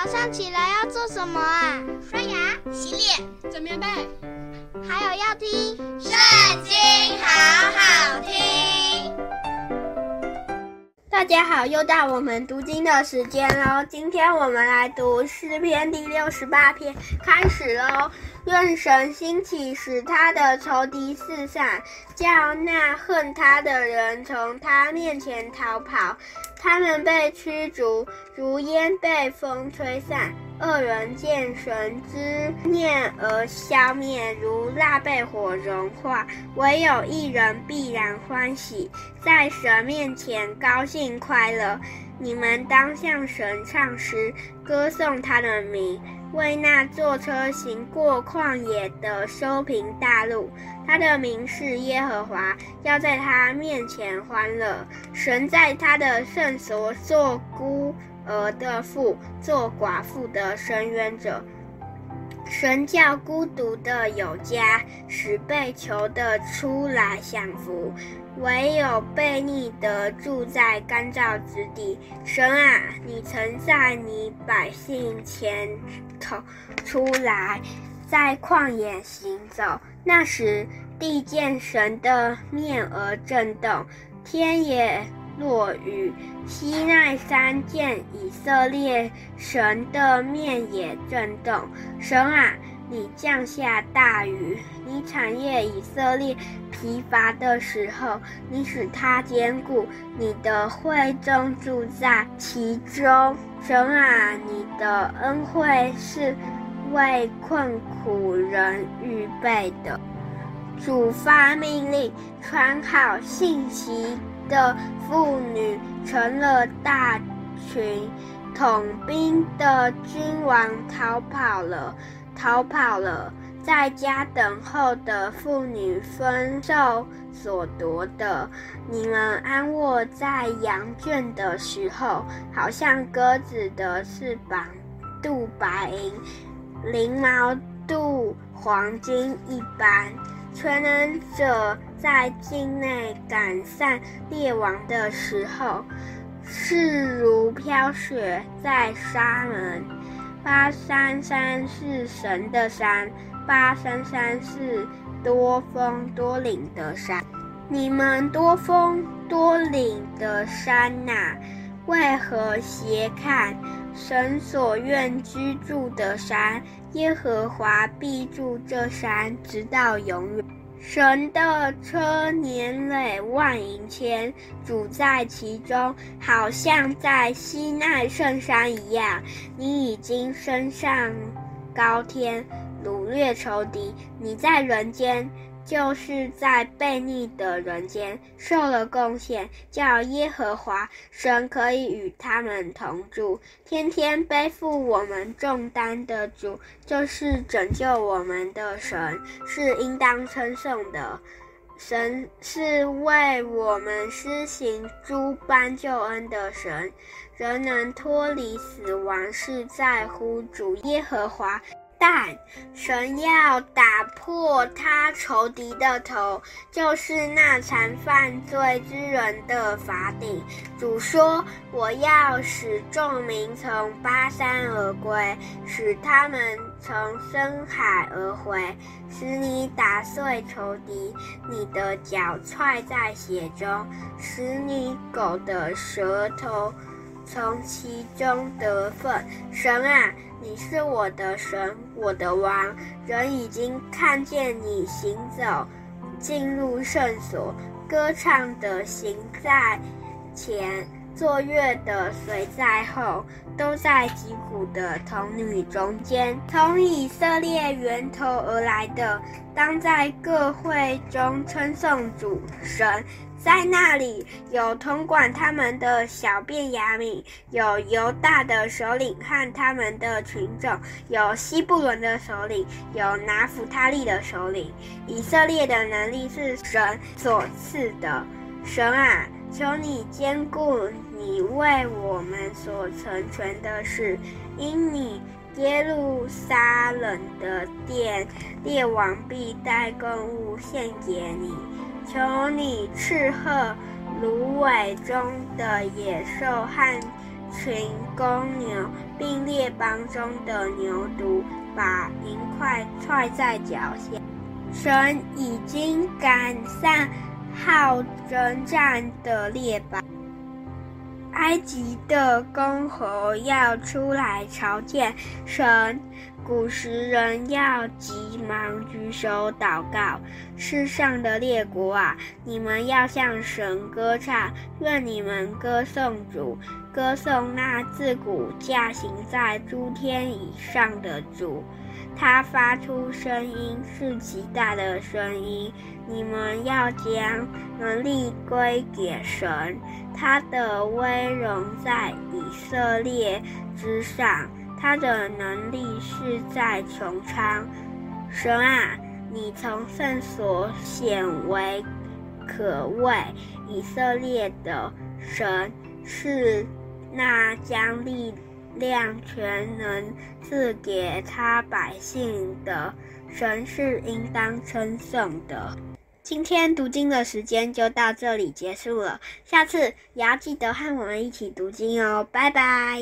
早上起来要做什么啊？刷牙、洗脸、整棉被，还有要听《圣经》，好好听。大家好，又到我们读经的时间喽。今天我们来读诗篇第六十八篇，开始喽。愿神兴起，使他的仇敌四散，叫那恨他的人从他面前逃跑。他们被驱逐，如烟被风吹散；恶人见神之念而消灭，如蜡被火融化。唯有一人必然欢喜，在神面前高兴快乐。你们当向神唱诗，歌颂他的名。为那坐车行过旷野的修平大路，他的名是耶和华，要在他面前欢乐。神在他的圣所做孤儿的父，做寡妇的伸冤者。神叫孤独的有家，使被囚的出来享福。唯有悖逆的住在干燥之地。神啊，你曾在你百姓前头出来，在旷野行走。那时地见神的面而震动，天也落雨。西奈山见以色列神的面也震动。神啊，你降下大雨，你产业以色列疲乏的时候，你使他坚固，你的会众住在其中。神啊，你的恩惠是为困苦人预备的。主发命令，传好信息的妇女成了大群，统兵的君王逃跑了。逃跑了，在家等候的妇女分受所夺的。你们安卧在羊圈的时候，好像鸽子的。翅膀镀白银，翎毛镀黄金一般。全能者在境内赶散列王的时候，势如飘雪在沙门。巴山山是神的山，巴山山是多峰多岭的山。你们多峰多岭的山呐、为何斜看神所愿居住的山？耶和华必住这山，直到永远。神的车年累万银千，主在其中，好像在西奈圣山一样。你已经升上高天，掳掠仇敌。你在人间。就是在悖逆的人间受了贡献，叫耶和华神可以与他们同住，天天背负我们重担的主，就是拯救我们的神，是应当称颂的。神是为我们施行诸般救恩的神，人能脱离死亡，是在乎主耶和华。但神要打破他仇敌的头，就是那缠犯罪之人的法顶。主说：“我要使众民从巴山而归，使他们从深海而回，使你打碎仇敌，你的脚踹在血中，使你狗的舌头从其中得分。”神啊！你是我的神，我的王。人已经看见你行走，进入圣所，歌唱的行在前，作乐的随在后，都在击鼓的童女中间。从以色列源头而来的，当在各会中称颂主神。在那里有统管他们的小便雅悯，有犹大的首领和他们的群众，有西布伦的首领，有拿弗他利的首领。以色列的能力是神所赐的。神啊，求你坚固你为我们所成全的事，因你耶路撒冷的殿，列王必带供物献给你。求你斥喝芦苇中的野兽和群公牛，并列帮中的牛犊，把银块踹在脚下。神已经赶上好征战的列邦。埃及的公侯要出来朝见神，古时人要急忙举手祷告。世上的列国啊，你们要向神歌唱，愿你们歌颂主，歌颂那自古驾行在诸天以上的主。他发出声音是极大的声音，你们要将能力归给神。他的威荣在以色列之上，他的能力是在穹苍。神啊，你从圣所显为可畏，以色列的神是那将力量全能赐给他百姓的神，是应当称颂的。今天读经的时间就到这里结束了，下次也要记得和我们一起读经哦，拜拜。